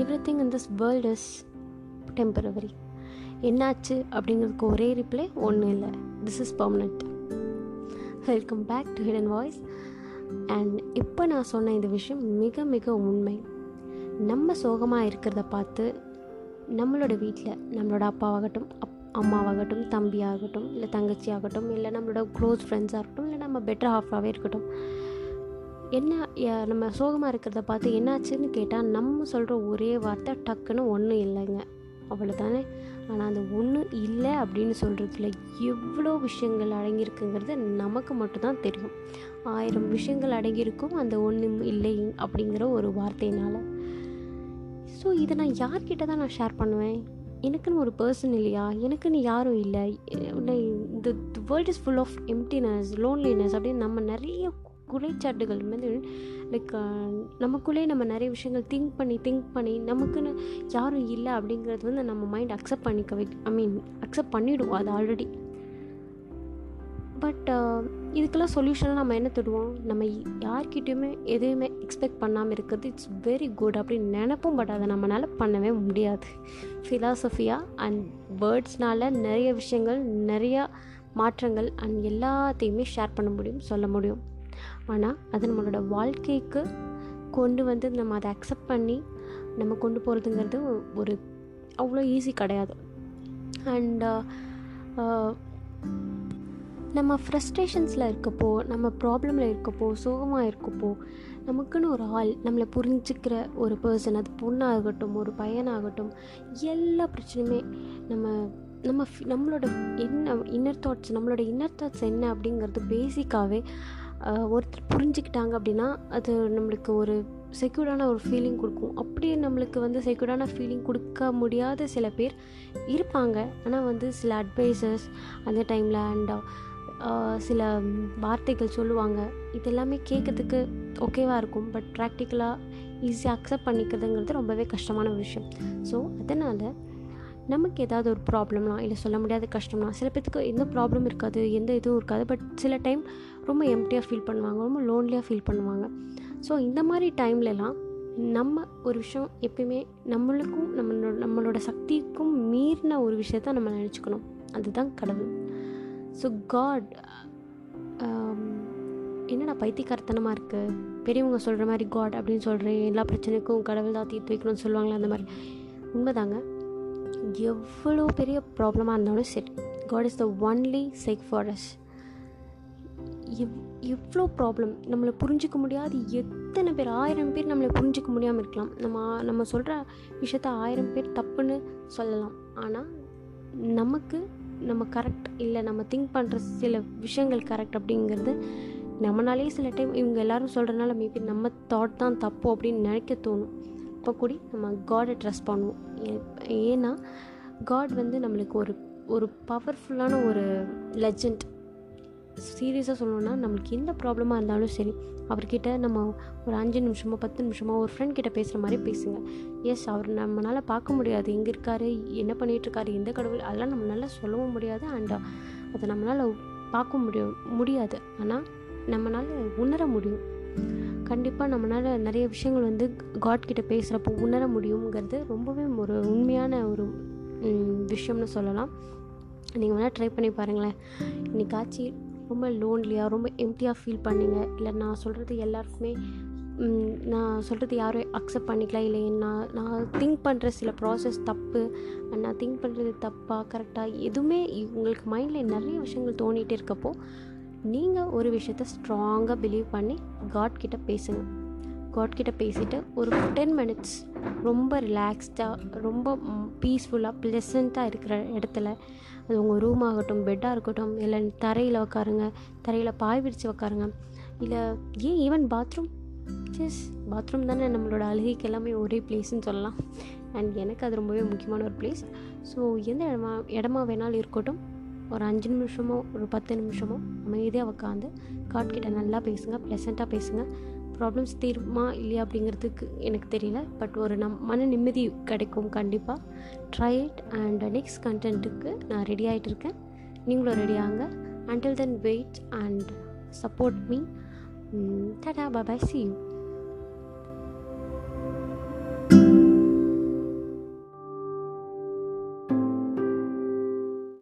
Everything in this world is temporary என்னாச்சு அப்படிங்கிறதுக்கு ஒரே ரிப்ளை ஒன்றும் இல்லை. This is permanent welcome back to hidden voice and இப்போ நான் சொன்ன இந்த விஷயம் மிக மிக உண்மை. நம்ம சோகமாக இருக்கிறத பார்த்து நம்மளோட வீட்டில் நம்மளோட அப்பாவாகட்டும் அப் அம்மாவாகட்டும் தம்பியாகட்டும் இல்லை தங்கச்சி ஆகட்டும் இல்லை நம்மளோட க்ளோஸ் ஃப்ரெண்ட்ஸாக இருக்கட்டும் இல்லை நம்ம பெட்டர் ஹாஃபாகவே இருக்கட்டும். என்ன நம்ம சோகமாக இருக்கிறத பார்த்து என்னாச்சுன்னு கேட்டால் நம்ம சொல்கிற ஒரே வார்த்தை டக்குன்னு ஒன்றும் இல்லைங்க. அவ்வளோதானே ஆனால் அந்த ஒன்று இல்லை அப்படின்னு சொல்கிறதுல எவ்வளோ விஷயங்கள் அடங்கியிருக்குங்கிறது நமக்கு மட்டும்தான் தெரியும். ஆயிரம் விஷயங்கள் அடங்கியிருக்கும் அந்த ஒன்று இல்லை அப்படிங்கிற ஒரு வார்த்தையினால். ஸோ இதை நான் யார்கிட்ட தான் நான் ஷேர் பண்ணுவேன்? எனக்குன்னு ஒரு பர்சன் இல்லையா? எனக்குன்னு யாரும் இல்லை. இல்லை இந்த world is full of emptiness loneliness அப்படின்னு நம்ம நிறைய குறைச்சாட்டுகள் வந்து லைக் நமக்குள்ளே நம்ம நிறைய விஷயங்கள் திங்க் பண்ணி திங்க் பண்ணி நமக்குன்னு யாரும் இல்லை அப்படிங்கிறது வந்து நம்ம மைண்ட் அக்செப்ட் பண்ணிக்க வை ஐ மீன் அக்செப்ட் பண்ணிவிடுவோம் அது ஆல்ரெடி பட் இதுக்கெல்லாம் சொல்யூஷனாக நம்ம என்ன தருவோம்? நம்ம யார்கிட்டையுமே எதையுமே எக்ஸ்பெக்ட் பண்ணாமல் இருக்கிறது இட்ஸ் வெரி குட் அப்படின்னு நினைப்போம் பட் அதை நம்மளால் பண்ணவே முடியாது. ஃபிலாசபியாக அண்ட் வேர்ட்ஸ்னால் நிறைய விஷயங்கள் நிறையா மாற்றங்கள் அண்ட் எல்லாத்தையுமே ஷேர் பண்ண முடியும் சொல்ல முடியும். ஆனால் அது நம்மளோட வாழ்க்கைக்கு கொண்டு வந்து நம்ம அதை அக்செப்ட் பண்ணி நம்ம கொண்டு போகிறதுங்கிறது ஒரு அவ்வளோ ஈஸி கிடையாது. அண்ட் நம்ம ஃப்ரஸ்ட்ரேஷன்ஸில் இருக்கப்போ நம்ம ப்ராப்ளமில் இருக்கப்போ சோகமாக இருக்கப்போ நமக்குன்னு ஒரு ஆள் நம்மளை புரிஞ்சுக்கிற ஒரு பர்சன் அது பொண்ணாகட்டும் ஒரு பையனாகட்டும் எல்லா பிரச்சனையுமே நம்ம நம்ம நம்மளோட என்ன இன்னர் தாட்ஸ் நம்மளோட இன்னர் தாட்ஸ் என்ன அப்படிங்கிறது பேசிக்காகவே ஒருத்தர் புரிஞ்சுக்கிட்டாங்க அப்படின்னா அது நம்மளுக்கு ஒரு செக்யூர்டான ஒரு ஃபீலிங் கொடுக்கும். அப்படியே நம்மளுக்கு வந்து செக்யூர்டான ஃபீலிங் கொடுக்க முடியாத சில பேர் இருப்பாங்க. ஆனால் வந்து சில அட்வைசர்ஸ் அந்த டைமில் அண்ட் சில வார்த்தைகள் சொல்லுவாங்க. இது எல்லாமே கேட்கறதுக்கு ஓகேவாக இருக்கும். பட் ப்ராக்டிக்கலாக ஈஸியாக அக்செப்ட் பண்ணிக்கிறதுங்கிறது ரொம்பவே கஷ்டமான ஒரு விஷயம். ஸோ அதனால் நமக்கு ஏதாவது ஒரு ப்ராப்ளம்னா இல்லை சொல்ல முடியாத கஷ்டம்னா சில பேர்த்துக்கு எந்த ப்ராப்ளம் இருக்காது எந்த இதுவும் இருக்காது. பட் சில டைம் ரொம்ப எம்டியாக ஃபீல் பண்ணுவாங்க ரொம்ப லோன்லியாக ஃபீல் பண்ணுவாங்க. ஸோ இந்த மாதிரி டைம்லலாம் நம்ம ஒரு விஷயம் எப்பயுமே நம்மளுக்கும் நம்மளோட நம்மளோட சக்திக்கும் மீறின ஒரு விஷயத்த நம்ம நினச்சிக்கணும். அதுதான் கடவுள். ஸோ காட் என்னடா பைத்தியக்காரத்தனமாக இருக்குது பெரியவங்க சொல்கிற மாதிரி காட் அப்படின்னு சொல்கிறேன் எல்லா பிரச்சனைக்கும் கடவுள் தான் தீர்த்து வைக்கணும்னு சொல்லுவாங்களே அந்த மாதிரி. உண்மைதாங்க. எவ்வளோ பெரிய ப்ராப்ளமாக இருந்தாலும் சரி God is the only sake for us எவ் எவ்வளோ ப்ராப்ளம் நம்மளை புரிஞ்சிக்க முடியாது. எத்தனை பேர் ஆயிரம் பேர் நம்மளை புரிஞ்சிக்க முடியாமல் இருக்கலாம். நம்ம நம்ம சொல்கிற விஷயத்த ஆயிரம் பேர் தப்புன்னு சொல்லலாம். ஆனால் நமக்கு நம்ம கரெக்ட் இல்லை நம்ம திங்க் பண்ணுற சில விஷயங்கள் கரெக்ட் அப்படிங்கிறது நம்மளாலே சில டைம் இவங்க எல்லாரும் சொல்கிறனால மேபி நம்ம தாட் தான் தப்பு அப்படின்னு நினைக்க தோணும். அப்போ கூடி நம்ம காடை ட்ரஸ்ட் பண்ணுவோம். ஏ- ஏன்னா காட் வந்து நம்மளுக்கு ஒரு ஒரு பவர்ஃபுல்லான ஒரு லெஜண்ட் சீரியஸாக சொல்லணும்னா நம்மளுக்கு எந்த ப்ராப்ளமாக இருந்தாலும் சரி அவர்கிட்ட நம்ம ஒரு அஞ்சு நிமிஷமோ பத்து நிமிஷமோ ஒரு ஃப்ரெண்ட் கிட்ட பேசுகிற மாதிரி பேசுங்க. எஸ் அவர் நம்மளால் பார்க்க முடியாது. எங்கே இருக்காரு? என்ன பண்ணிகிட்ருக்காரு இருக்காரு? எந்த கடவுள்? அதெல்லாம் நம்மளால சொல்லவும் முடியாது. அண்ட் அதை நம்மளால் பார்க்க முடியும் முடியாது. ஆனால் நம்மளால் உணர முடியும். கண்டிப்பாக நம்மளால் நிறைய விஷயங்கள் வந்து காட் கிட்ட பேசுகிறப்போ உணர முடியுங்கிறது ரொம்பவே ஒரு உண்மையான ஒரு விஷயம்னு சொல்லலாம். நீங்கள் வேணால் ட்ரை பண்ணி பாருங்களேன். இன்னைக்காச்சு ரொம்ப லோன்லியாக ரொம்ப எம்டியாக ஃபீல் பண்ணீங்க. இல்லை நான் சொல்கிறது எல்லாருக்குமே நான் சொல்கிறது யாரும் அக்செப்ட் பண்ணிக்கலாம் இல்லை நான் நான் திங்க் பண்ணுற சில ப்ராசஸ் தப்பு நான் திங்க் பண்ணுறது தப்பாக கரெக்டாக எதுவுமே உங்களுக்கு மைண்டில் நிறைய விஷயங்கள் தோணிகிட்டே இருக்கப்போ நீங்கள் ஒரு விஷயத்த ஸ்ட்ராங்காக பிலீவ் பண்ணி காட் கிட்ட பேசுங்க. காட் கிட்ட பேசிட்டு ஒரு டென் மினிட்ஸ் ரொம்ப ரிலாக்ஸ்டாக ரொம்ப பீஸ்ஃபுல்லாக ப்ளசண்ட்டாக இருக்கிற இடத்துல அது உங்கள் ரூம் ஆகட்டும் பெட்டாக இருக்கட்டும் இல்லை தரையில் உட்காருங்க தரையில் பாய் விரித்து உட்காருங்க இல்லை ஏன் ஈவன் பாத்ரூம் ஜஸ் பாத்ரூம் தானே நம்மளோட அழுகைக்கு எல்லாமே ஒரே பிளேஸ்ன்னு சொல்லலாம். அண்ட் எனக்கு அது ரொம்பவே முக்கியமான ஒரு பிளேஸ் ஸோ எந்த இடமா இடமா வேணாலும் இருக்கட்டும் ஒரு அஞ்சு நிமிஷமோ ஒரு பத்து நிமிஷமோ அமைதியாக உட்காந்து காட்கிட்ட நல்லா பேசுங்க ப்ளசண்ட்டாக பேசுங்க. ப்ராப்ளம்ஸ் தீருமா இல்லையா அப்படிங்கிறதுக்கு எனக்கு தெரியல. பட் ஒரு நம் மன நிம்மதி கிடைக்கும் கண்டிப்பாக ட்ரை இட் அண்ட் நெக்ஸ்ட் கண்டென்ட்டுக்கு நான் ரெடி ஆகிட்டு இருக்கேன். நீங்களும் ரெடி ஆகுங்க until then wait and support me tata bye see you